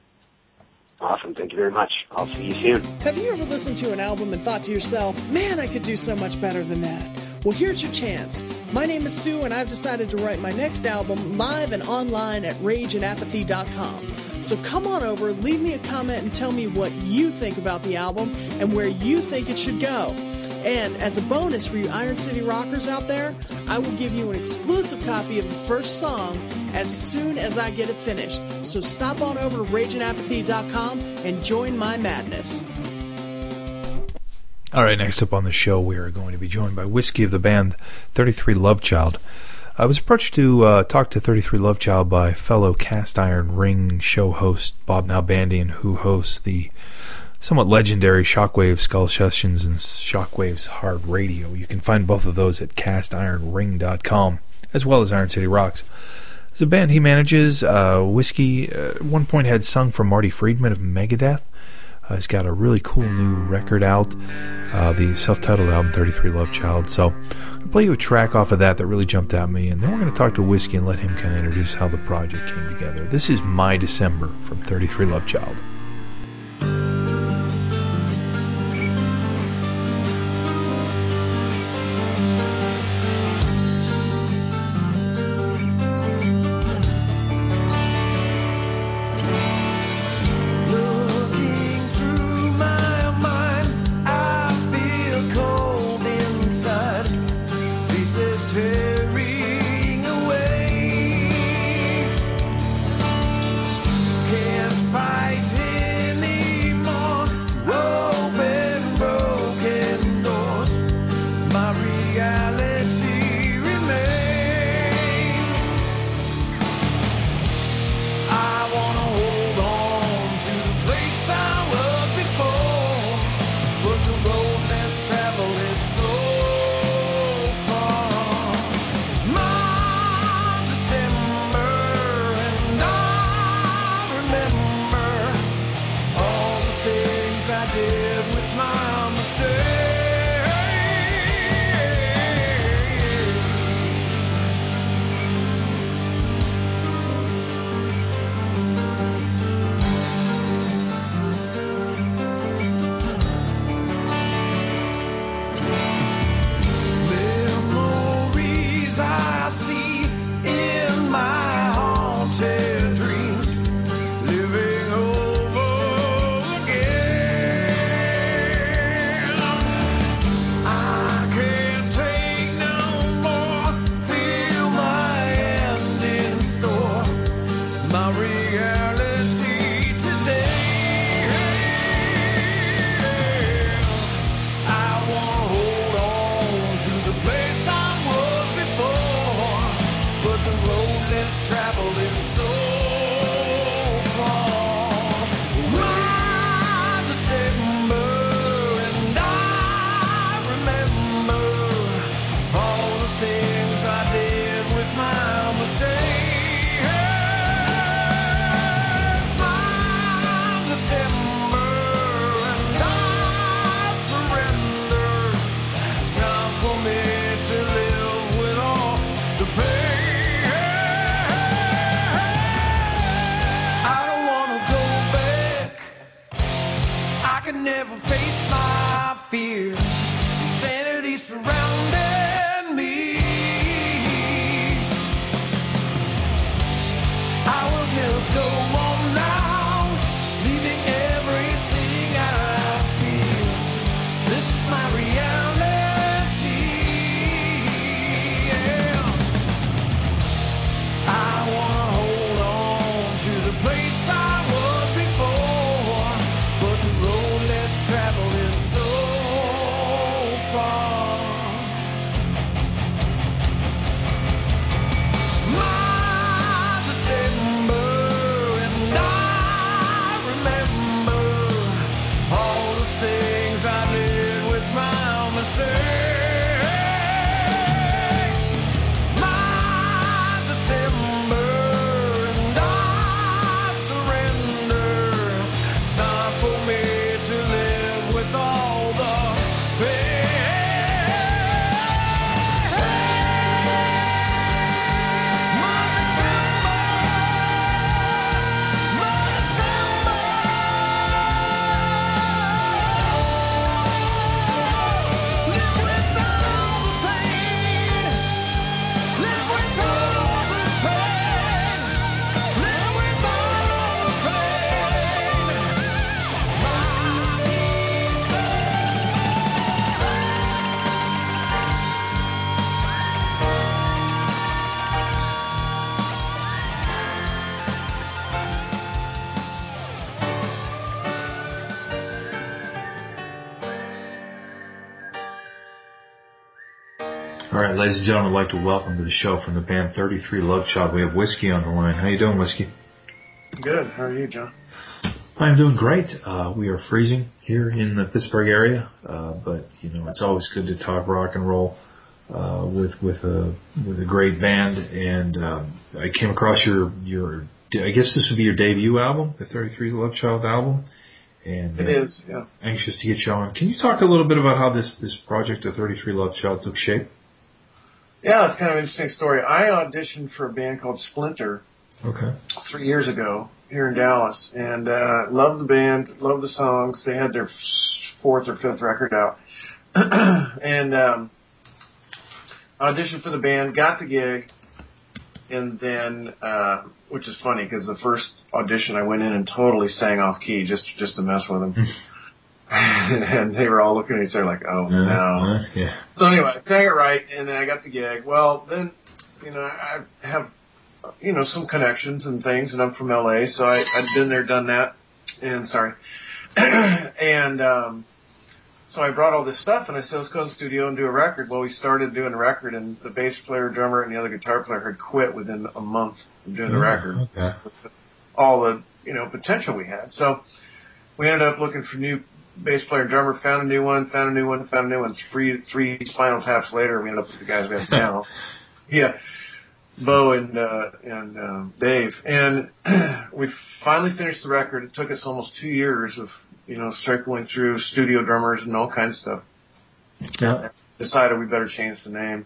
Awesome, thank you very much. I'll see you soon. Have you ever listened to an album and thought to yourself, man, I could do so much better than that? Well, here's your chance. My name is Sue, and I've decided to write my next album live and online at rageandapathy.com. So come on over, leave me a comment, and tell me what you think about the album and where you think it should go. And as a bonus for you Iron City rockers out there, I will give you an exclusive copy of the first song as soon as I get it finished. So stop on over to rageandapathy.com and join my madness. All right, next up on the show, we are going to be joined by Whiskey of the band 33 Love Child. I was approached to uh, talk to 33 Love Child by fellow Cast Iron Ring show host Bob Nalbandian, who hosts the somewhat legendary Shockwave Skull Sessions and Shockwave's Hard Radio. You can find both of those at castironring.com, as well as Iron City Rocks. As a band he manages, uh, Whiskey uh, at one point had sung for Marty Friedman of Megadeth. Uh, he's got a really cool new record out, uh, the self-titled album 33 Love Child. So I'll play you a track off of that that really jumped at me, and then we're going to talk to Whiskey and let him kind of introduce how the project came together. This is My December from 33 Love Child. Ladies and gentlemen, I'd like to welcome to the show from the band 33 Love Child. We have Whiskey on the line. How you doing, Whiskey? Good. How are you, John? I'm doing great. Uh, we are freezing here in the Pittsburgh area, uh, but you know it's always good to talk rock and roll uh, with with a with a great band. And um, I came across your your I guess this would be your debut album, the 33 Love Child album. And It uh, is, yeah. Anxious to get you on. Can you talk a little bit about how this this project, the 33 Love Child, took shape? Yeah, it's kind of an interesting story. I auditioned for a band called Splinter Okay. three years ago here in Dallas, and uh, loved the band, loved the songs. They had their fourth or fifth record out, and um, auditioned for the band, got the gig, and then, uh, which is funny because the first audition I went in and totally sang off key just just to mess with them. and they were all looking at each other like, "Oh no!" Yeah. So anyway, I sang it right, and then I got the gig. Well, then, you know, I have, you know, some connections and things, and I'm from LA, so I, I'd been there, done that, and sorry, and um, so I brought all this stuff, and I said, let's go to the studio and do a record. Well, we started doing a record, and the bass player, drummer, and the other guitar player had quit within a month of doing the record. Okay. All the, you know, potential we had. So we ended up looking for new bass player and drummer, found a new one, found a new one, found a new one. Three three spinal taps later, we ended up with the guys we have now. yeah, Bo and uh, and um, Dave, and we finally finished the record. It took us almost two years of you know circling through studio drummers and all kinds of stuff. Yeah. Decided we better change the name,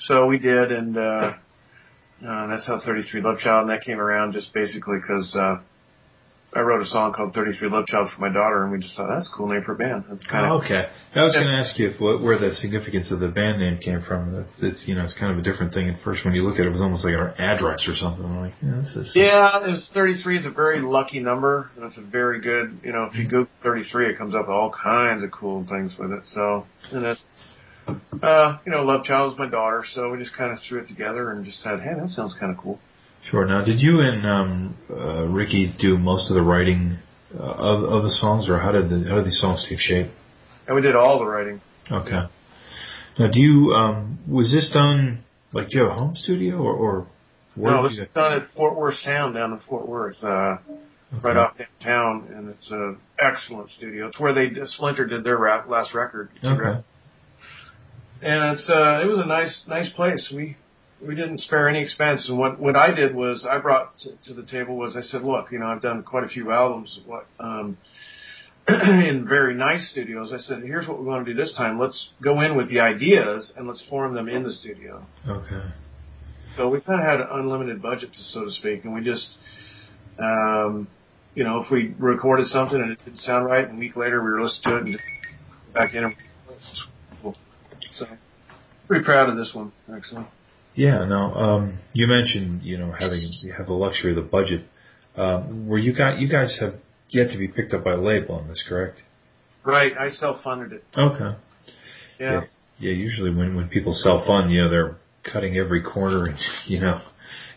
so we did, and uh, uh, that's how 33 Love Child, and that came around just basically because. Uh, I wrote a song called 33 Love Child for my daughter, and we just thought that's a cool name for a band. That's kind of Oh, okay. I was going to ask you if, what, where the significance of the band name came from. That's it's you know it's kind of a different thing at first when you look at it. It was almost like an address or something. I'm like, yeah, this is Yeah, it was 33 is a very lucky number, and it's a very good, you know, if you Google 33, it comes up with all kinds of cool things with it. So, and that's, uh, you know, Love Child is my daughter, so we just kind of threw it together and just said, hey, that sounds kind of cool. Sure. Now, did you and um, uh, Ricky do most of the writing uh, of of the songs, or how did the how did these songs take shape? And we did all the writing. Okay. Now, do you um, was this done like do you have a home studio or or where no, this is done at Fort Worth Town down in Fort Worth, uh, right off downtown, and it's an excellent studio. It's where they Splinter did their rap, last record. Okay. and it's uh it was a nice nice place. We we didn't spare any expense, and what what I did was I brought to, to the table was I said, look, you know, I've done quite a few albums, what um, in very nice studios. I said, here's what we're going to do this time. Let's go in with the ideas and let's form them in the studio. Okay. So we kind of had an unlimited budget, so to speak, and we just, um, you know, if we recorded something and it didn't sound right, and a week later we were listening to it and back in. And, so pretty proud of this one, actually. Yeah. Now, um, you mentioned you know having you have the luxury of the budget. Um, where you got you guys have yet to be picked up by a label on this, correct? Right, I self-funded it. Okay. Yeah. Yeah, usually when when people self fund, you know, they're cutting every corner and you know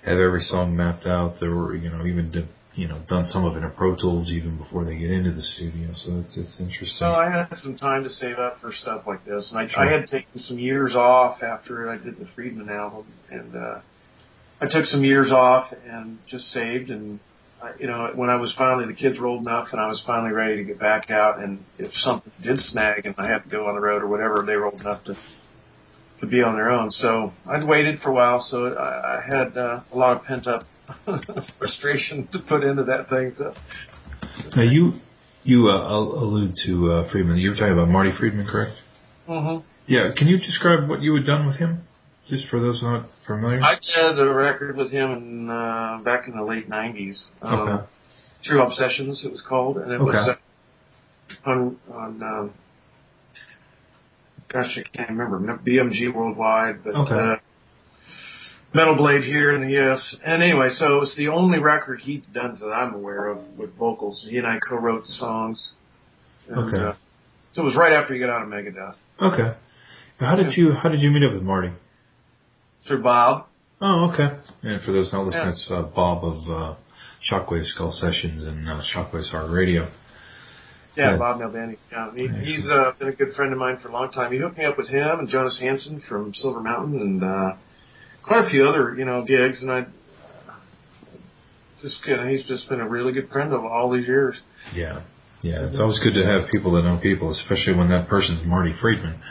have every song mapped out. They're you know even you know done some of it in Pro Tools even before they get into the studio. So it's it's interesting. So I had some time to save up for stuff like this, and I, Sure. I had taken some years off after I did the Friedman album, and uh, I took some years off and just saved. And I, you know, when I was finally the kids were old enough, and I was finally ready to get back out, and if something did snag and I had to go on the road or whatever, they were old enough to to be on their own. So I'd waited for a while, so I, I had uh, a lot of pent up frustration to put into that thing. So now you you uh, allude to uh, Friedman. You were talking about Marty Friedman, correct? mm-hmm. Yeah. Can you describe what you had done with him, just for those not familiar? I did a record with him in, uh, back in the late '90s. Um, Okay. True Obsessions, it was called, and it was uh, on on. Um, gosh, I can't remember. BMG Worldwide, but Okay. Metal Blade here in the US. And anyway, so it's the only record he'd done that I'm aware of with vocals. He and I co-wrote the songs. And, Okay. Uh, so it was right after he got out of Megadeth. Okay. Now, how did you how did you meet up with Marty? Through Bob. Oh, okay. And for those not listening, it's uh, Bob of uh, Shockwave Skull Sessions and uh, Shockwave Hard Radio. Yeah, Yeah. Bob Nalbandy. Yeah, he, Excellent. he's uh, been a good friend of mine for a long time. He hooked me up with him and Jonas Hansson from Silver Mountain and uh, quite a few other you know gigs. And I just you know, he's just been a really good friend of all these years. Yeah. Yeah. It's always good to have people that know people, especially when that person's Marty Friedman.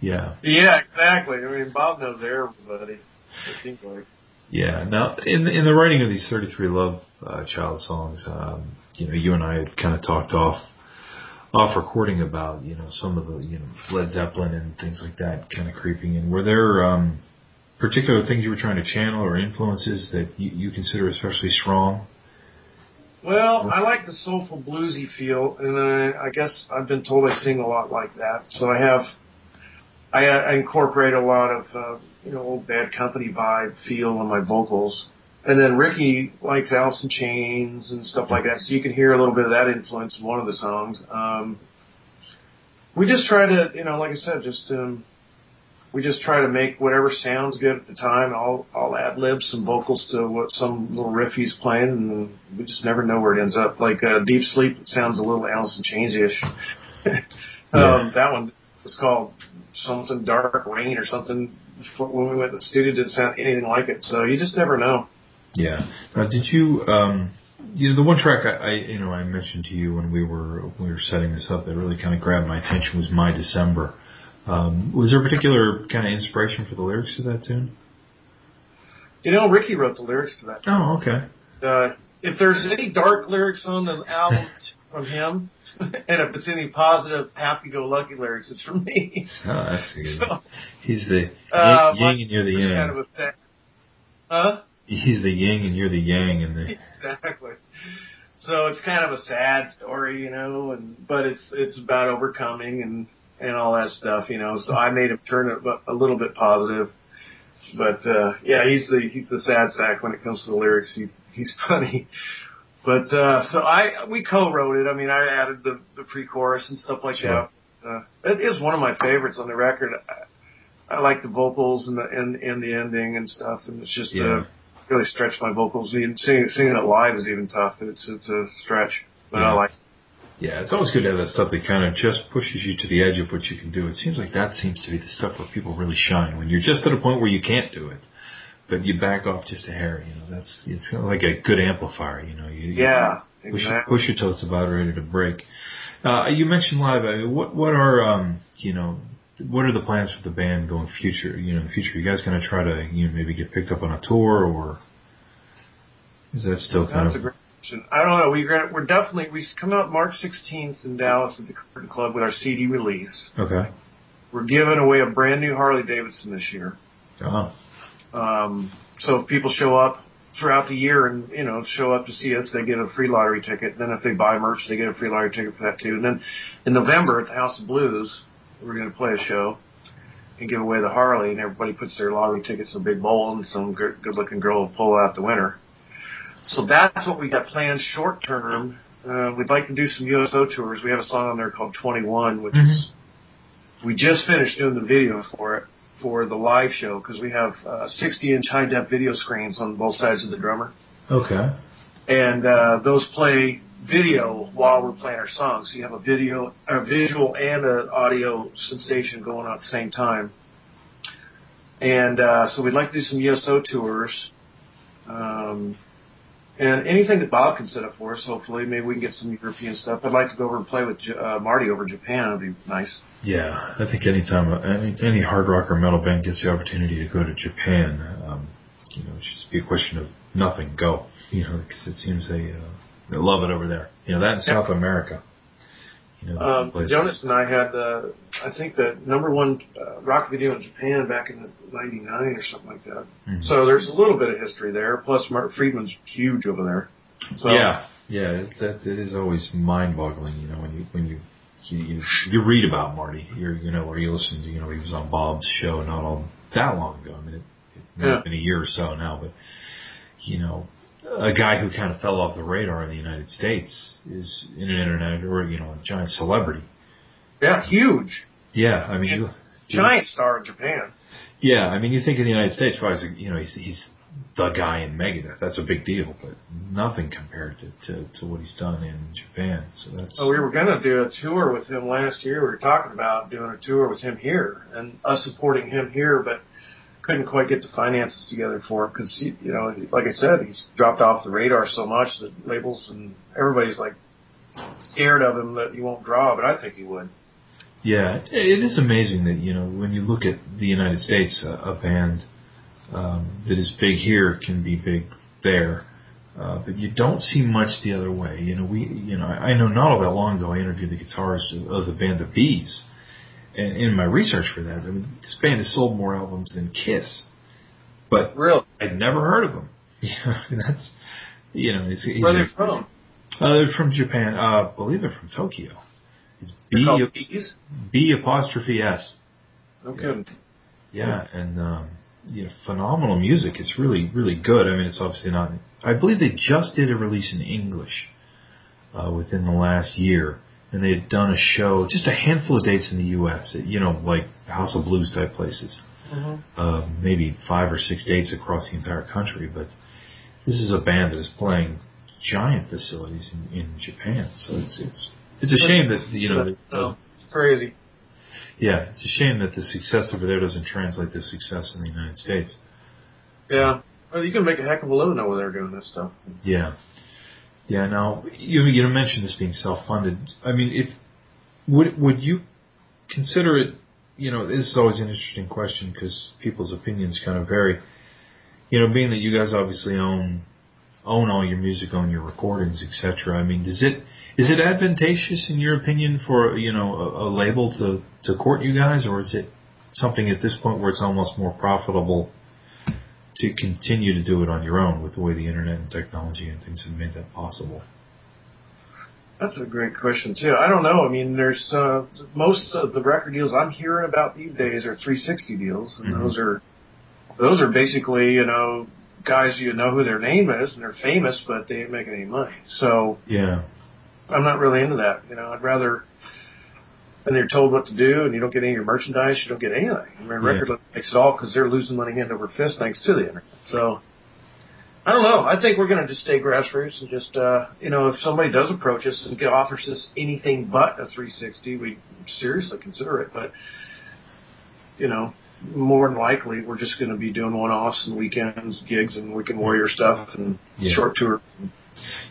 Yeah. Yeah, exactly. I mean, Bob knows everybody. It seems like. Yeah. Now, in in the writing of these 33 Love uh, Child songs, um, you know, you and I had kind of talked off off recording about you know some of the you know Led Zeppelin and things like that kind of creeping in. Were there um, particular things you were trying to channel or influences that you, you consider especially strong? Well, I like the soulful bluesy feel, and I, I guess I've been told I sing a lot like that. So I have, I, I incorporate a lot of, uh, you know, old Bad Company vibe feel in my vocals. And then Ricky likes in Chains and stuff like that, so you can hear a little bit of that influence in one of the songs. Um, we just try to, you know, like I said, just um, we just try to make whatever sounds good at the time. I'll I'll ad lib some vocals to what some little riff he's playing, and we just never know where it ends up. Like uh, Deep Sleep sounds a little Alice in Chains ish. um, that one was called something Dark Rain or something. When we went to the studio, it didn't sound anything like it. So you just never know. Yeah. Now, did you, um, you know, the one track I, I, you know, I mentioned to you when we were when we were setting this up that really kind of grabbed my attention was "My December." Um, was there a particular kind of inspiration for the lyrics to that tune? You know, Ricky wrote the lyrics to that. Oh, okay. Uh, if there's any dark lyrics on the album from him, and if it's any positive, happy-go-lucky lyrics, it's from me. Oh, that's good. So, He's the uh, yin, yin and you're the yang. kind of a sad, huh? He's the yin and you're the yang, and the exactly. So it's kind of a sad story, you know, and but it's it's about overcoming and and all that stuff, you know. So I made him turn it a- little bit positive. But uh yeah, he's the he's the sad sack when it comes to the lyrics. He's he's funny. But uh so I we co-wrote it. I mean, I added the the pre-chorus and stuff like Sure. that. Uh, it is one of my favorites on the record. I, I like the vocals and the and, and the ending and stuff, and it's just Yeah. uh, really stretched my vocals. Even singing singing it live is even tough. It's it's a stretch, but Yeah. I like. Yeah, it's always good to have that stuff that kind of just pushes you to the edge of what you can do. It seems like that seems to be the stuff where people really shine when you're just at a point where you can't do it, but you back off just a hair. You know, that's it's kind of like a good amplifier. You know, you, you Yeah, push it, exactly. push it till it's about ready to break. Uh, you mentioned live. I mean, what what are um you know what are the plans for the band going future? You know, in the future, you guys going to try to you know maybe get picked up on a tour or is that still kind That's of I don't know. We gra- we're definitely we come out March 16th in Dallas at the Curtain Club with our CD release. okay? We're giving away a brand new Harley Davidson this year. Oh, Um, so if people show up throughout the year and you know show up to see us, they get a free lottery ticket. Then if they buy merch, they get a free lottery ticket for that too. And then in November at the House of Blues, we're going to play a show and give away the Harley, and everybody puts their lottery tickets in a big bowl, and some good looking girl will pull out the winner. So that's what we got planned short term. Uh, we'd like to do some USO tours. We have a song on there called 21, which is we just finished doing the video for it for the live show because we have uh, 60 inch high def video screens on both sides of the drummer, okay. and uh, those play video while we're playing our songs. So you have a video, a visual, and an audio sensation going on at the same time. And uh, so we'd like to do some USO tours. Um, and anything that Bob can set up for us, hopefully, maybe we can get some European stuff. I'd like to go over and play with J- uh, Marty over Japan. That'd be nice. Yeah, I think anytime any, any hard rock or metal band gets the opportunity to go to Japan, um, you know, it should just be a question of nothing, go. You know, because it seems they uh, they love it over there. You know, that in South America. Um. Jonas and I had, uh, I think, the number one uh, rock video in Japan back in '99 or something like that. Mhm. So there's a little bit of history there. Plus, Mark Friedman's huge over there. So, yeah, yeah, it, that it is always mind-boggling. You know, when you when you you, you, you read about Marty, you're, you know, or you listen to, you know, he was on Bob's show not all that long ago. I mean, it, it may Yeah. have been a year or so now, but you know, a guy who kind of fell off the radar in the United States is in an internet or you know, a giant celebrity. yeah, huge, Yeah, I mean, you, giant star in Japan. yeah, I mean, you think in the United States, well, he's, you know, he's he's the guy in Megadeth. That's a big deal, but nothing compared to, to, to what he's done in Japan. So that's. Oh, we were going to do a tour with him last year. We were talking about doing a tour with him here and us supporting him here, but couldn't quite get the finances together for it because, you know, like I said, he's dropped off the radar so much that labels and everybody's like scared of him that he won't draw, but I think he would. Yeah, it is amazing that you know when you look at the United States, a, a band um, that is big here can be big there, uh, but you don't see much the other way. You know, we, you know, I know not all that long ago I interviewed the guitarist of, of the band The B'z, and in my research for that, I mean, this band has sold more albums than Kiss, but really, I'd never heard of them. Yeah, that's you know, he's, he's where are they from? Uh, they're from Japan. Uh, I believe they're from Tokyo. It's B? B apostrophe S. No kidding. Yeah, and um, you know, phenomenal music. It's really, really good. I mean, it's obviously not. I believe they just did a release in English uh, within the last year, and they had done a show, just a handful of dates in the U.S. You know, like House of Blues type places. Mm-hmm. Uh, maybe five or six dates across the entire country, but this is a band that is playing giant facilities in, in Japan. So it's it's it's a shame that you know. No, it's crazy. Yeah, it's a shame that the success over there doesn't translate to success in the United States. Yeah, well, you can make a heck of a living over there doing this stuff. Yeah, yeah. Now you you mentioned this being self-funded. I mean, if would would you consider it? You know, this is always an interesting question because people's opinions kind of vary. You know, being that you guys obviously own own all your music, own your recordings, etc. I mean, does it is it advantageous in your opinion for you know a, a label to to court you guys, or is it something at this point where it's almost more profitable to continue to do it on your own with the way the internet and technology and things have made that possible? That's a great question too. I don't know. I mean, there's uh, most of the record deals I'm hearing about these days are 360 deals, and Mhm. those are those are basically you know guys you know who their name is and they're famous, but they ain't making any money. So Yeah, I'm not really into that. You know, I'd rather when you're told what to do and you don't get any of your merchandise, you don't get anything. I mean, record label makes it all because they're losing money hand over fist thanks to the internet. So I don't know. I think we're going to just stay grassroots and just, uh, you know, if somebody does approach us and get, offers us anything but a 360, we seriously consider it. But, you know, more than likely, we're just going to be doing one-offs and weekends, gigs, and weekend warrior stuff and Yeah. short tour.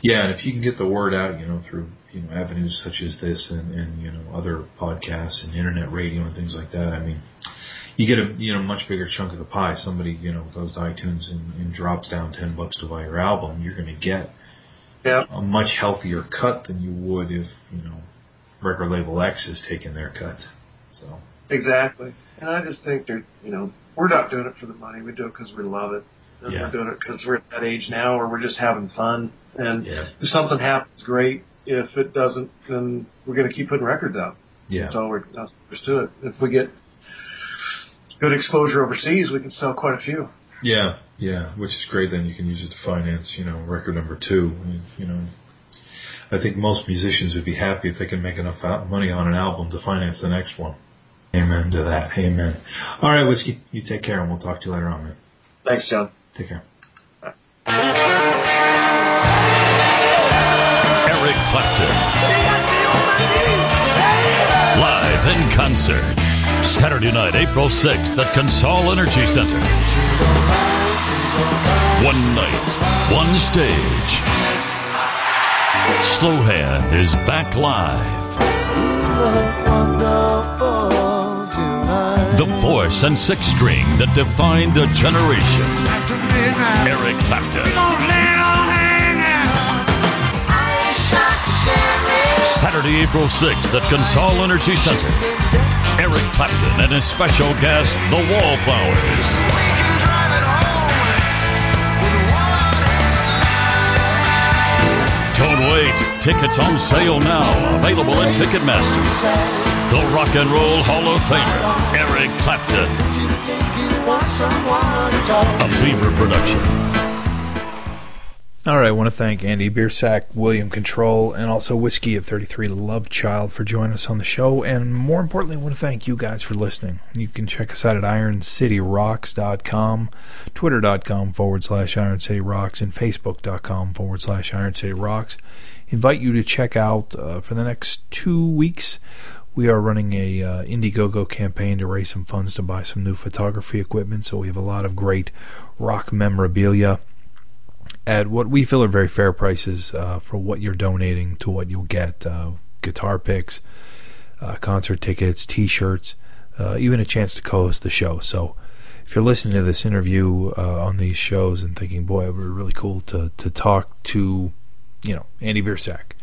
Yeah, and if you can get the word out, you know, through you know avenues such as this and, and you know other podcasts and internet radio and things like that, I mean, you get a you know much bigger chunk of the pie. Somebody you know goes to iTunes and, and drops down ten bucks to buy your album, you're going to get Yeah. a much healthier cut than you would if you know record label X is taking their cut. So Exactly. And I just think that, you know, we're not doing it for the money. We do it because we love it. And Yeah. We're doing it because we're at that age now where we're just having fun. And yeah, if something happens, great. If it doesn't, then we're going to keep putting records out. yeah, That's all we're, that's to it. If we get good exposure overseas, we can sell quite a few. yeah, yeah. Which is great. Then you can use it to finance you know record number two. I you know. I think most musicians would be happy if they can make enough money on an album to finance the next one. Amen to that. Amen. All right, Whiskey, you take care and we'll talk to you later on, man. Thanks, John. Take care. Eric Clapton. Live in concert. Saturday night, April 6th at Consol Energy Center. One night, one stage. Slowhand is back live. The voice and six string that defined a generation. Eric Clapton. Saturday, April 6th at Consol Energy Center. Eric Clapton and his special guest, the Wallflowers. Don't wait. Tickets on sale now. Available at Ticketmaster. The Rock and Roll Hall of Famer, Eric Clapton. A Beaver production. All right, I want to thank Andy Biersack, William Control, and also Whiskey at 33 Love Child for joining us on the show. And more importantly, I want to thank you guys for listening. You can check us out at ironcityrocks.com, twitter.com forward slash ironcityrocks, and facebook.com forward slash ironcityrocks. Invite you to check out uh, for the next two weeks. We are running a uh, Indiegogo campaign to raise some funds to buy some new photography equipment. So we have a lot of great rock memorabilia at what we feel are very fair prices uh, for what you're donating to what you'll get uh, guitar picks, uh, concert tickets, t shirts, uh, even a chance to co host the show. So if you're listening to this interview uh, on these shows and thinking, boy, it would be really cool to, to talk to, you know, Andy Biersack,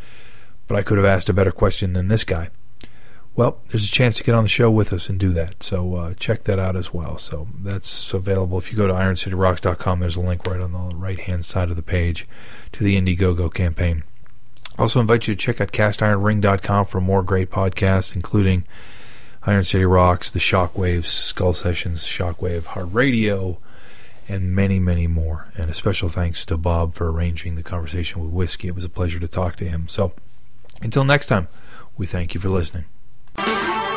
but I could have asked a better question than this guy. Well, there's a chance to get on the show with us and do that. So uh, check that out as well. So that's available. If you go to ironcityrocks.com, there's a link right on the right hand side of the page to the Indiegogo campaign. Also, invite you to check out castironring.com for more great podcasts, including Iron City Rocks, The Shockwaves, Skull Sessions, Shockwave, Hard Radio, and many, many more. And a special thanks to Bob for arranging the conversation with Whiskey. It was a pleasure to talk to him. So until next time, we thank you for listening. Bye.